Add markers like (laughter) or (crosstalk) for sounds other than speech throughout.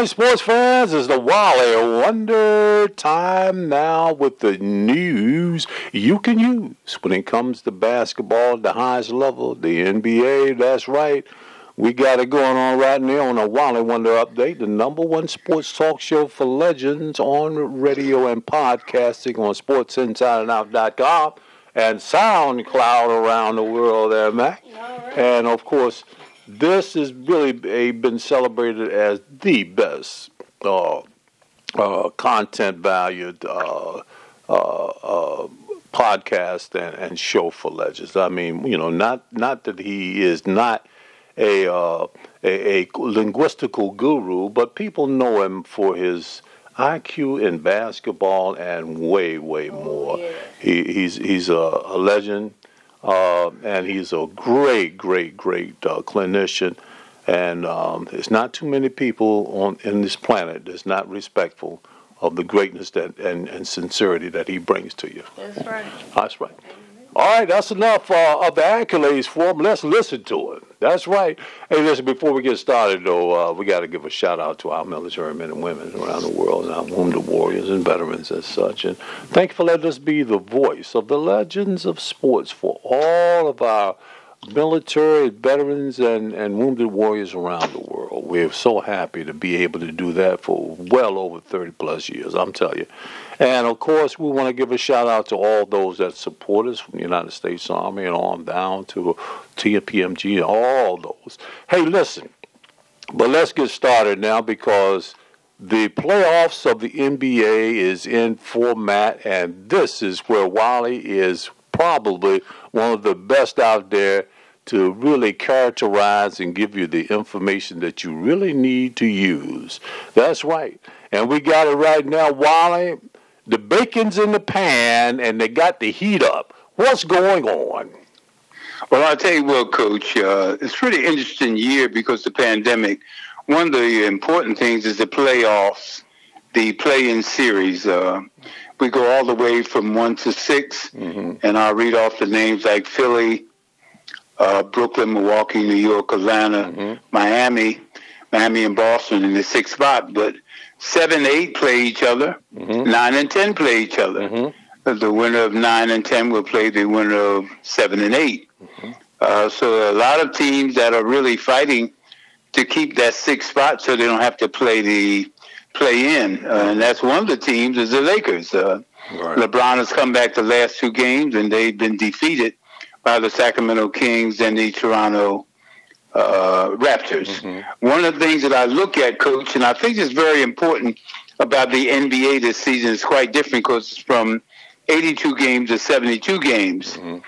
right, sports fans, it's the Wali Wonder time now with the news you can use when it comes to basketball at the highest level, the NBA. That's right. We got it going on right now on the Wali Wonder Update, the number one sports talk show for legends on radio and podcasting on sportsinsideandout.com and SoundCloud around the world there, Mac. And of course, this has really a, been celebrated as the best uh, uh, content valued uh, uh, uh, podcast and, and, show for legends. I mean, you know, not not that he is not a uh, a, a, linguistical guru, but people know him for his IQ in basketball and way, way oh, more. Yeah. He, he's he's a, a legend. Uh, and he's a great, great, great uh, clinician. And um, there's not too many people on in this planet that's not respectful of the greatness that and, and sincerity that he brings to you. That's right. That's right. All right, that's enough uh, of the accolades for him. Let's listen to it. That's right. Hey, listen, before we get started, though, uh, we got to give a shout out to our military men and women around the world, and our wounded warriors and veterans as such. And thank you for letting us be the voice of the legends of sports for all of our military veterans and, and wounded warriors around the world. We're so happy to be able to do that for well over 30 plus years, I'm telling you. And of course, we want to give a shout out to all those that support us from the United States Army and on down to TPMG, and all those. Hey, listen, but let's get started now because the playoffs of the NBA is in format, and this is where Wali is probably one of the best out there to really characterize and give you the information that you really need to use. That's right. And we got it right now, Wali. The bacon's in the pan and they got the heat up. What's going on? Well, I'll tell you what, Coach. Uh, it's really interesting year because the pandemic. One of the important things is the playoffs, the play-in series. Uh, we go all the way from one to 6 mm-hmm. and I'll read off the names like Philly, uh, Brooklyn, Milwaukee, New York, Atlanta, mm-hmm. Miami, Miami, and Boston in the sixth spot. But seven, eight play each other. Mm-hmm. Nine and ten play each other. Mm-hmm. The winner of nine and ten will play the winner of seven and 8 mm-hmm. uh, so a lot of teams that are really fighting to keep that sixth spot, so they don't have to play the play in, uh, and that's one of the teams is the Lakers. Uh, right. LeBron has come back the last two games, and they've been defeated by the Sacramento Kings and the Toronto uh, Raptors. Mm-hmm. One of the things that I look at, Coach, and I think is very important about the NBA this season is quite different because it's from 82 games to 72 games. Mm-hmm.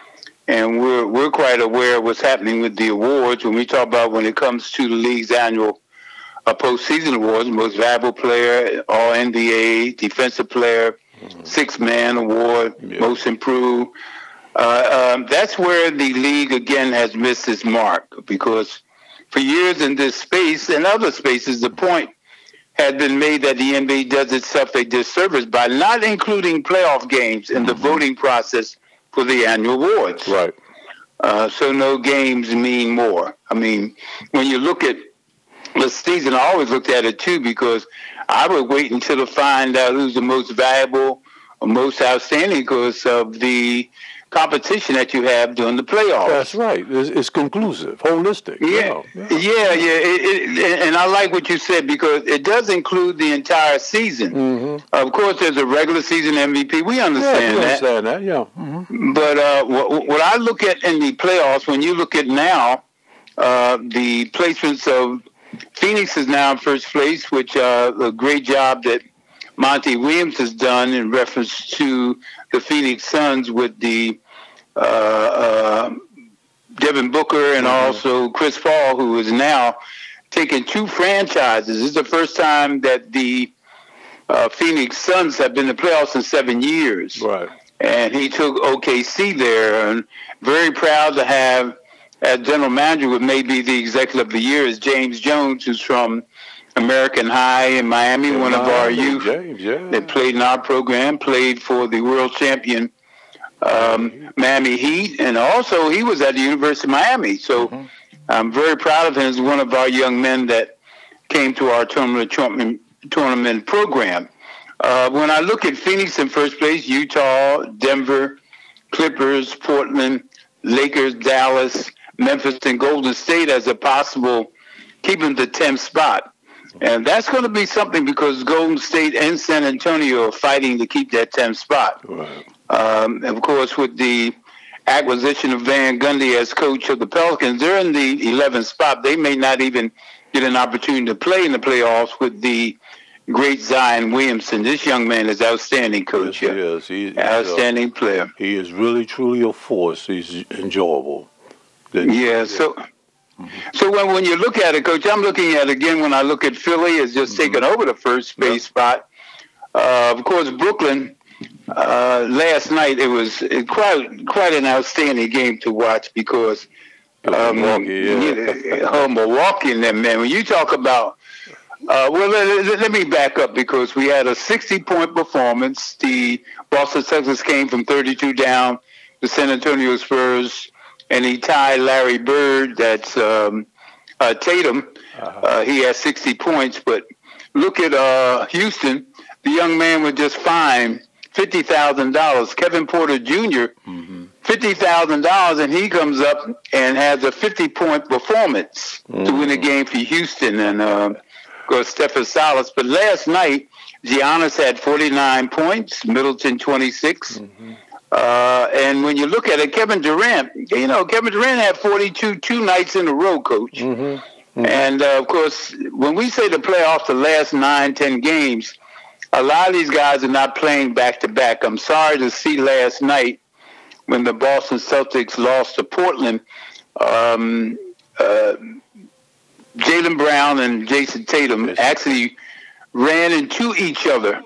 And we're, we're quite aware of what's happening with the awards when we talk about when it comes to the league's annual uh, postseason awards, most valuable player, all NBA, defensive player, mm-hmm. six man award, yeah. most improved. Uh, um, that's where the league again has missed its mark because for years in this space and other spaces, the point had been made that the NBA does itself a disservice by not including playoff games in the mm-hmm. voting process for the annual awards. Right. Uh, so no games mean more. I mean, when you look at season, I always looked at it too because I would wait until to find out who's the most valuable or most outstanding because of the competition that you have during the playoffs. That's right. It's, it's conclusive, holistic. Yeah, yeah, yeah. yeah. It, it, and I like what you said because it does include the entire season. Mm-hmm. Of course, there's a regular season MVP. We understand yeah, we that. Understand that. Yeah. Mm-hmm. But uh, what, what, I look at in the playoffs, when you look at now, uh, the placements of Phoenix is now in first place, which uh, a great job that Monty Williams has done in reference to the Phoenix Suns with the uh, uh, Devin Booker and mm-hmm. also Chris Paul, who is now taking two franchises. This is the first time that the uh, Phoenix Suns have been in the playoffs in seven years. Right. And he took OKC there, and very proud to have as general manager with maybe the executive of the year is James Jones, who's from American High in Miami, yeah, one of our youth James, yeah. that played in our program, played for the world champion um, Miami Heat, and also he was at the University of Miami. So mm-hmm. I'm very proud of him as one of our young men that came to our tournament tournament, tournament program. Uh, when I look at Phoenix in first place, Utah, Denver, Clippers, Portland, Lakers, Dallas, Memphis, and Golden State as a possible keeping the 10th spot. And that's going to be something because Golden State and San Antonio are fighting to keep that 10th spot. Right. Um, of course, with the acquisition of Van Gundy as coach of the Pelicans, they're in the 11th spot. They may not even get an opportunity to play in the playoffs with the great Zion Williamson. This young man is outstanding, coach. Yes, he is. He, outstanding uh, player. He is really, truly a force. He's enjoyable. Yeah, so so when, when you look at it, Coach, I'm looking at again when I look at Philly has just mm-hmm. taken over the first base yep. spot. Uh, of course, Brooklyn. Uh, last night it was quite quite an outstanding game to watch because um, Milwaukee, yeah. (laughs) Milwaukee and them man. When you talk about uh, well, let, let, me back up because we had a 60 point performance. The Boston Celtics came from 32 down. The San Antonio Spurs and he tied Larry Bird. That's um, uh, Tatum. Uh-huh. Uh, he has 60 points. But look at uh, Houston. The young man was just fined fifty thousand dollars. Kevin Porter junior mm-hmm. fifty thousand dollars, and he comes up and has a fifty point performance mm-hmm. to win a mm-hmm. game for Houston. And uh, of course, Stephen Silas. But last night, Giannis had forty nine points. Middleton twenty six. Mm-hmm. Uh, and when you look at it, Kevin Durant, you know, Kevin Durant had 42 two nights in a row, coach. Mm-hmm. Mm-hmm. And uh, of course, when we say the playoffs, the last nine, ten games, a lot of these guys are not playing back to back. I'm sorry to see last night when the Boston Celtics lost to Portland. Um, uh, Jaylen Brown and Jayson Tatum actually ran into each other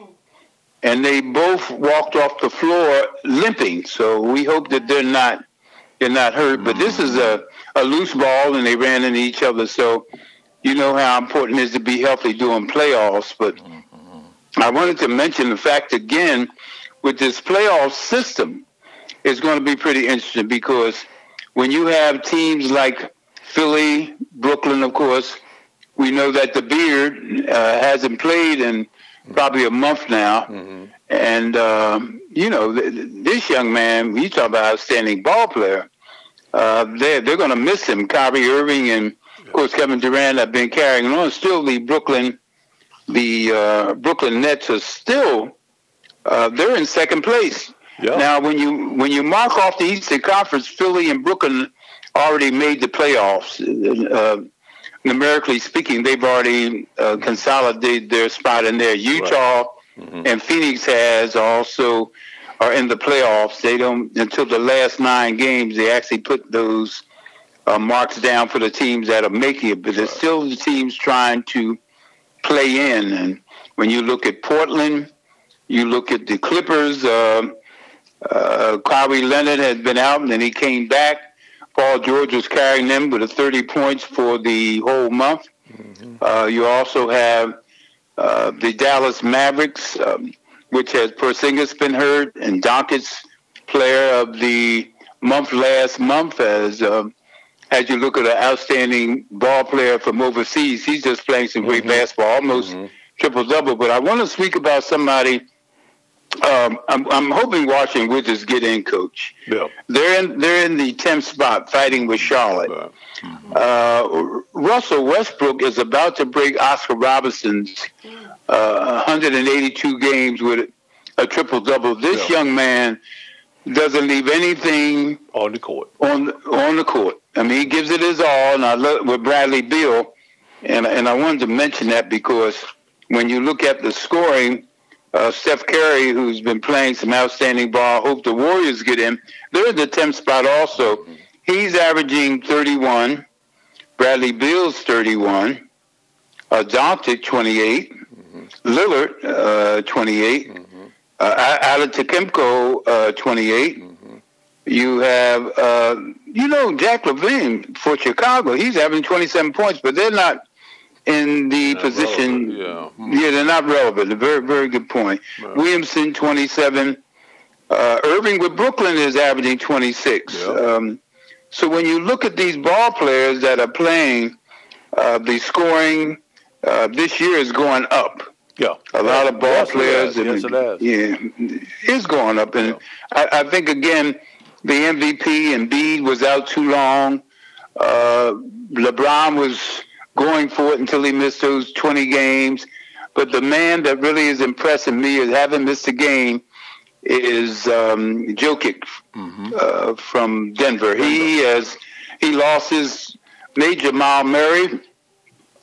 and they both walked off the floor limping. So we hope that they're not they're not hurt. But this is a, a loose ball, and they ran into each other. So you know how important it is to be healthy during playoffs. But I wanted to mention the fact again with this playoff system, it's going to be pretty interesting because when you have teams like Philly, Brooklyn, of course, we know that the Beard uh, hasn't played in probably a month now. Mm-hmm. And, um, you know, th- this young man, you talk about outstanding ball player, uh, they're, they're going to miss him. Kyrie Irving and, of course, Kevin Durant have been carrying on. Still, the Brooklyn, the uh, Brooklyn Nets are still, uh, they're in second place. Yeah. Now, when you when you mark off the Eastern Conference, Philly and Brooklyn already made the playoffs. Uh, numerically speaking, they've already uh, consolidated their spot in there. Utah right. mm-hmm. and Phoenix has also are in the playoffs. They don't until the last nine games. They actually put those uh, marks down for the teams that are making it, but there's right. still the teams trying to play in. And when you look at Portland, you look at the Clippers. Uh, uh, Kawhi Leonard has been out, and then he came back. Paul George was carrying them with a 30 points for the whole month. Mm-hmm. Uh, you also have uh, the Dallas Mavericks, um, which has Porzingis been hurt, and Doncic, player of the month last month, as um, as you look at an outstanding ball player from overseas, he's just playing some great mm-hmm. basketball, almost mm-hmm. triple double. But I want to speak about somebody um, I'm, I'm hoping Washington Wizards get in, Coach. Yeah. They're in they're in the tenth spot, fighting with Charlotte. Mm-hmm. Uh, Russell Westbrook is about to break Oscar Robertson's uh, 182 games with a triple double. This yeah. young man doesn't leave anything on the court. On on the court. I mean, he gives it his all. And I look with Bradley Beal, and and I wanted to mention that because when you look at the scoring uh, Steph Curry, who's been playing some outstanding ball. Hope the Warriors get him. They're in the 10th spot also. He's averaging 31. Bradley Beal's 31. Uh, Doncic, 28. Mm-hmm. Lillard, uh, 28. Mm-hmm. Uh, uh, 28. Mm-hmm. You have, uh, you know, Zach LaVine for Chicago. He's having 27 points, but they're not in the not position. Yeah. Hmm. yeah, they're not relevant. A very, very good point. Williamson, 27. Uh, Irving with Brooklyn is averaging 26. Yep. Um, so when you look at these ball players that are playing, uh, the scoring, uh, this year is going up. Yeah, a lot of ball yes, players. It is. yes, it Yeah, it's going up, and yeah. I, I, think again, the MVP and Embiid was out too long. Uh, LeBron was going for it until he missed those 20 games. But the man that really is impressing me is having missed a game is um, Jokic mm-hmm. uh, from Denver. He has he lost his major Jamal Murray,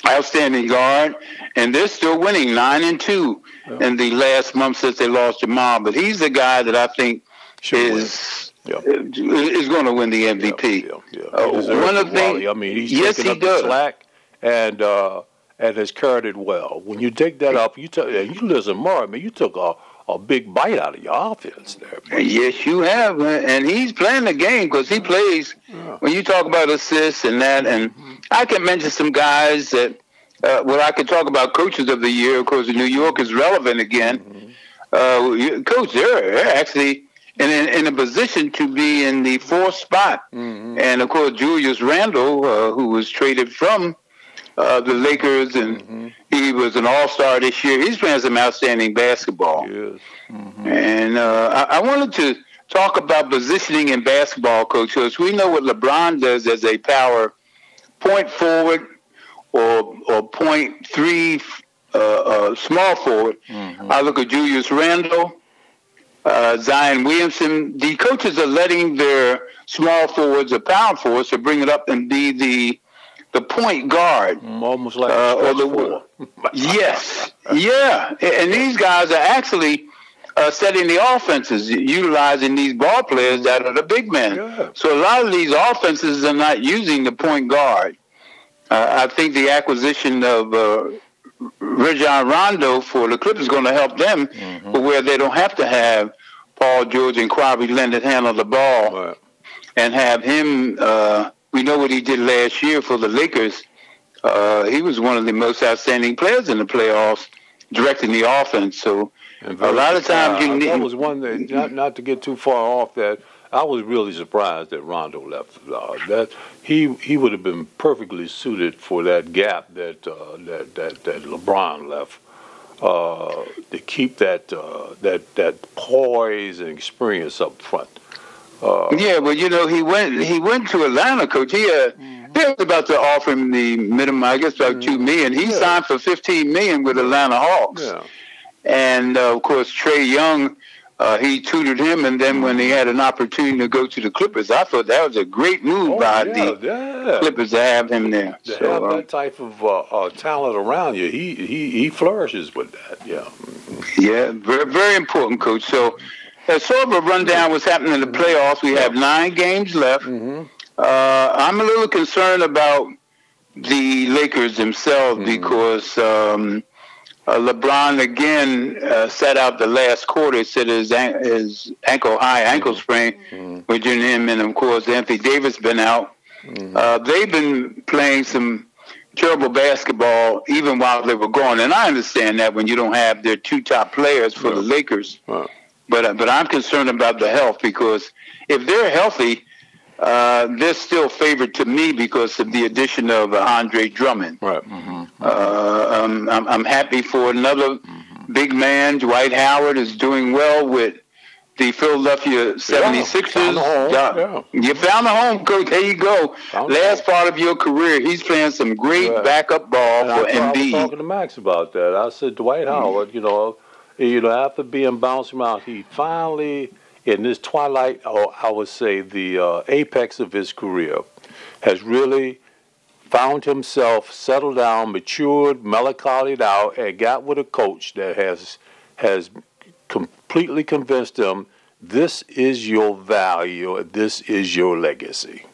outstanding guard, and they're still winning nine and two yeah. in the last month since they lost Jamal. But he's the guy that I think Should is. Yeah. is going to win the MVP. Yeah, yeah, uh, one of the things, I mean, he's yes, taking he up does. the slack, and uh, and has carried it well. When you take that up, you took you listen more. I mean, you took a a big bite out of your offense there. Yes, you have, and he's playing the game because he plays. Yeah. When you talk about assists and that, and mm-hmm. I can mention some guys that. Uh, well, I could talk about coaches of the year. Of course, New York is relevant again. Mm-hmm. Uh, coach, they're, they're actually in, in, in, a position to be in the fourth spot. Mm-hmm. And of course, Julius Randle, uh, who was traded from uh, the Lakers, and mm-hmm. he was an All Star this year. He's playing some outstanding basketball. Yes. Mm-hmm. And uh, I, I, wanted to talk about positioning in basketball, coach, because we know what LeBron does as a power point forward or or point three uh, uh small forward. Mm-hmm. I look at Julius Randle. Uh, Zion Williamson, the coaches are letting their small forwards or power forwards to bring it up and be the the point guard. Mm, almost like uh, or the, Yes, yeah, and these guys are actually uh, setting the offenses, utilizing these ball players that are the big men. Yeah. So a lot of these offenses are not using the point guard. Uh, I think the acquisition of uh, Rajon Rondo for the Clippers is going to help them, mm-hmm. where they don't have to have Paul George and Kawhi Leonard handle the ball right. and have him uh, we know what he did last year for the Lakers. Uh, he was one of the most outstanding players in the playoffs, directing the offense. So a lot of times you need. That was one that not, not to get too far off that. I was really surprised that Rondo left. Uh, that he he would have been perfectly suited for that gap that uh, that, that that LeBron left uh, to keep that uh, that that poise and experience up front. Uh, yeah, well, you know, he went he went to Atlanta, coach. He uh, mm-hmm. they was about to offer him the minimum, I guess, about mm-hmm. two million. He yeah. signed for fifteen million with Atlanta Hawks. Yeah. And uh, of course, Trae Young, uh, he tutored him, and then when he had an opportunity to go to the Clippers, I thought that was a great move oh, by yeah, the yeah. Clippers to have him there. To so, have uh, that type of uh, uh, talent around you, he, he he flourishes with that. Yeah. Yeah, very very important, coach. So as sort of a rundown what's happening in the playoffs. We have nine games left. Mm-hmm. Uh, I'm a little concerned about the Lakers themselves mm-hmm. because um, uh, LeBron again uh, set out the last quarter. Said his his ankle high ankle mm-hmm. sprain, mm-hmm. which in him, and of course Anthony Davis been out. Mm-hmm. Uh, they've been playing some terrible basketball even while they were gone, and I understand that when you don't have their two top players for yeah. the Lakers. But but I'm concerned about the health because if they're healthy, uh, they're still favored to me because of the addition of uh, Andre Drummond. Right. Mm-hmm. Uh, um, I'm, I'm, happy for another mm-hmm. big man. Dwight Howard is doing well with the Philadelphia 76ers. Yeah, yeah. You found a home, coach. There you go. Found Last part of your career, he's playing some great backup ball and for I, Embiid. I was talking to Max about that. I said Dwight Howard, you know, you know, after being bounced around, he finally, in this twilight, or I would say the uh, apex of his career, has really found himself settled down, matured, melancholied out, and got with a coach that has has completely convinced him this is your value, this is your legacy.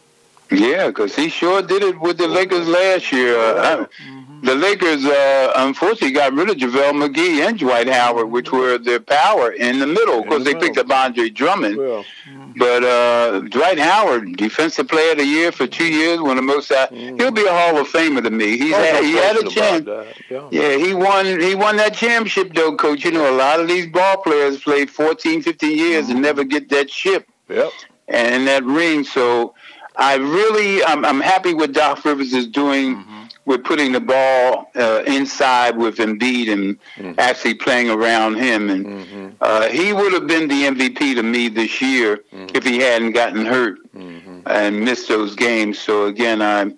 Yeah, because he sure did it with the Lakers last year. The Lakers, uh, unfortunately, got rid of JaVale McGee and Dwight Howard, which were their power in the middle because they picked up Andre Drummond. Well, but uh, Dwight Howard, Defensive Player of the Year for two years, one of the most. Uh, mm. He'll be a Hall of Famer to me. He's had, he had a chance. Yeah. yeah, he won. He won that championship, though, Coach. You know, a lot of these ball players played 14, 15 years mm. and never get that ship. Yep. And that ring. So I really, I'm, I'm happy what Doc Rivers is doing. Mm-hmm with putting the ball uh, inside with Embiid and mm-hmm. actually playing around him. And mm-hmm. uh, he would have been the MVP to me this year mm-hmm. if he hadn't gotten hurt mm-hmm. and missed those games. So again, I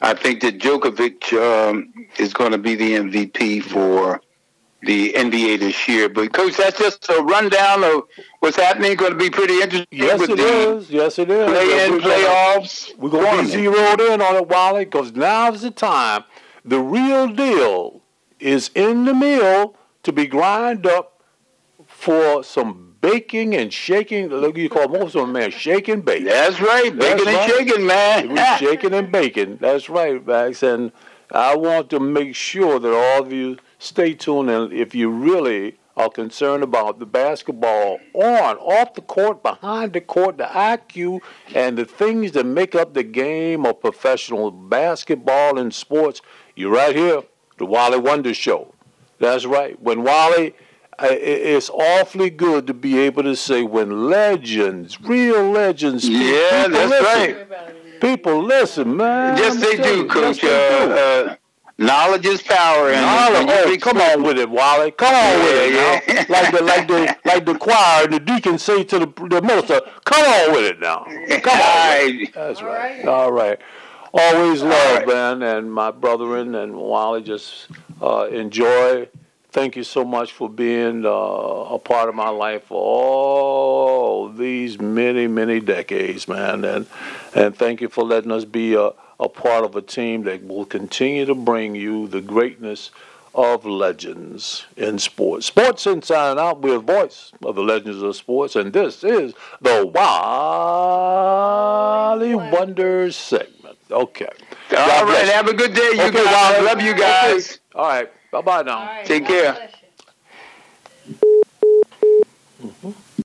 I think that Djokovic um, is going to be the MVP for the NBA this year. But coach, that's just a rundown of what's happening. Going to be pretty interesting. Yes, it is. Yes, it is. Play-in, playoffs. We're going to be zeroed in on it, Wali, because now's the time. The real deal is in the mill to be grind up for some baking and shaking. Look, you call most of them, man, shaking bake. That's right, baking That's and right. shaking, man. shaking and baking. That's right, Max. And I want to make sure that all of you stay tuned. And if you really are concerned about the basketball on, off the court, behind the court, the IQ, and the things that make up the game of professional basketball and sports, you're right here, the Wali Wonder Show. That's right. When Wali, uh, it's awfully good to be able to say when legends, real legends, yeah, that's listen. right. People listen, man. Yes, they do, Coach. Yes, they uh. Uh, Knowledge is power. And Knowledge. Oh, come on with it, Wali. Come on yeah, with it. Yeah. Now. like the like the (laughs) like the choir and the deacon say to the the minister, "Come on with it now. Come on." That's All right. right. All right. Always love, right. man, and my brethren and Wali. Just uh, enjoy. Thank you so much for being uh, a part of my life for all these many, many decades, man, and and thank you for letting us be a a part of a team that will continue to bring you the greatness of legends in sports. Sports Inside and Out, we're the voice of the legends of sports, and this is the Wali Wonders segment. Okay. All right, have a good day, you okay, guys. Love you guys. Okay. All right, bye bye now. Take care.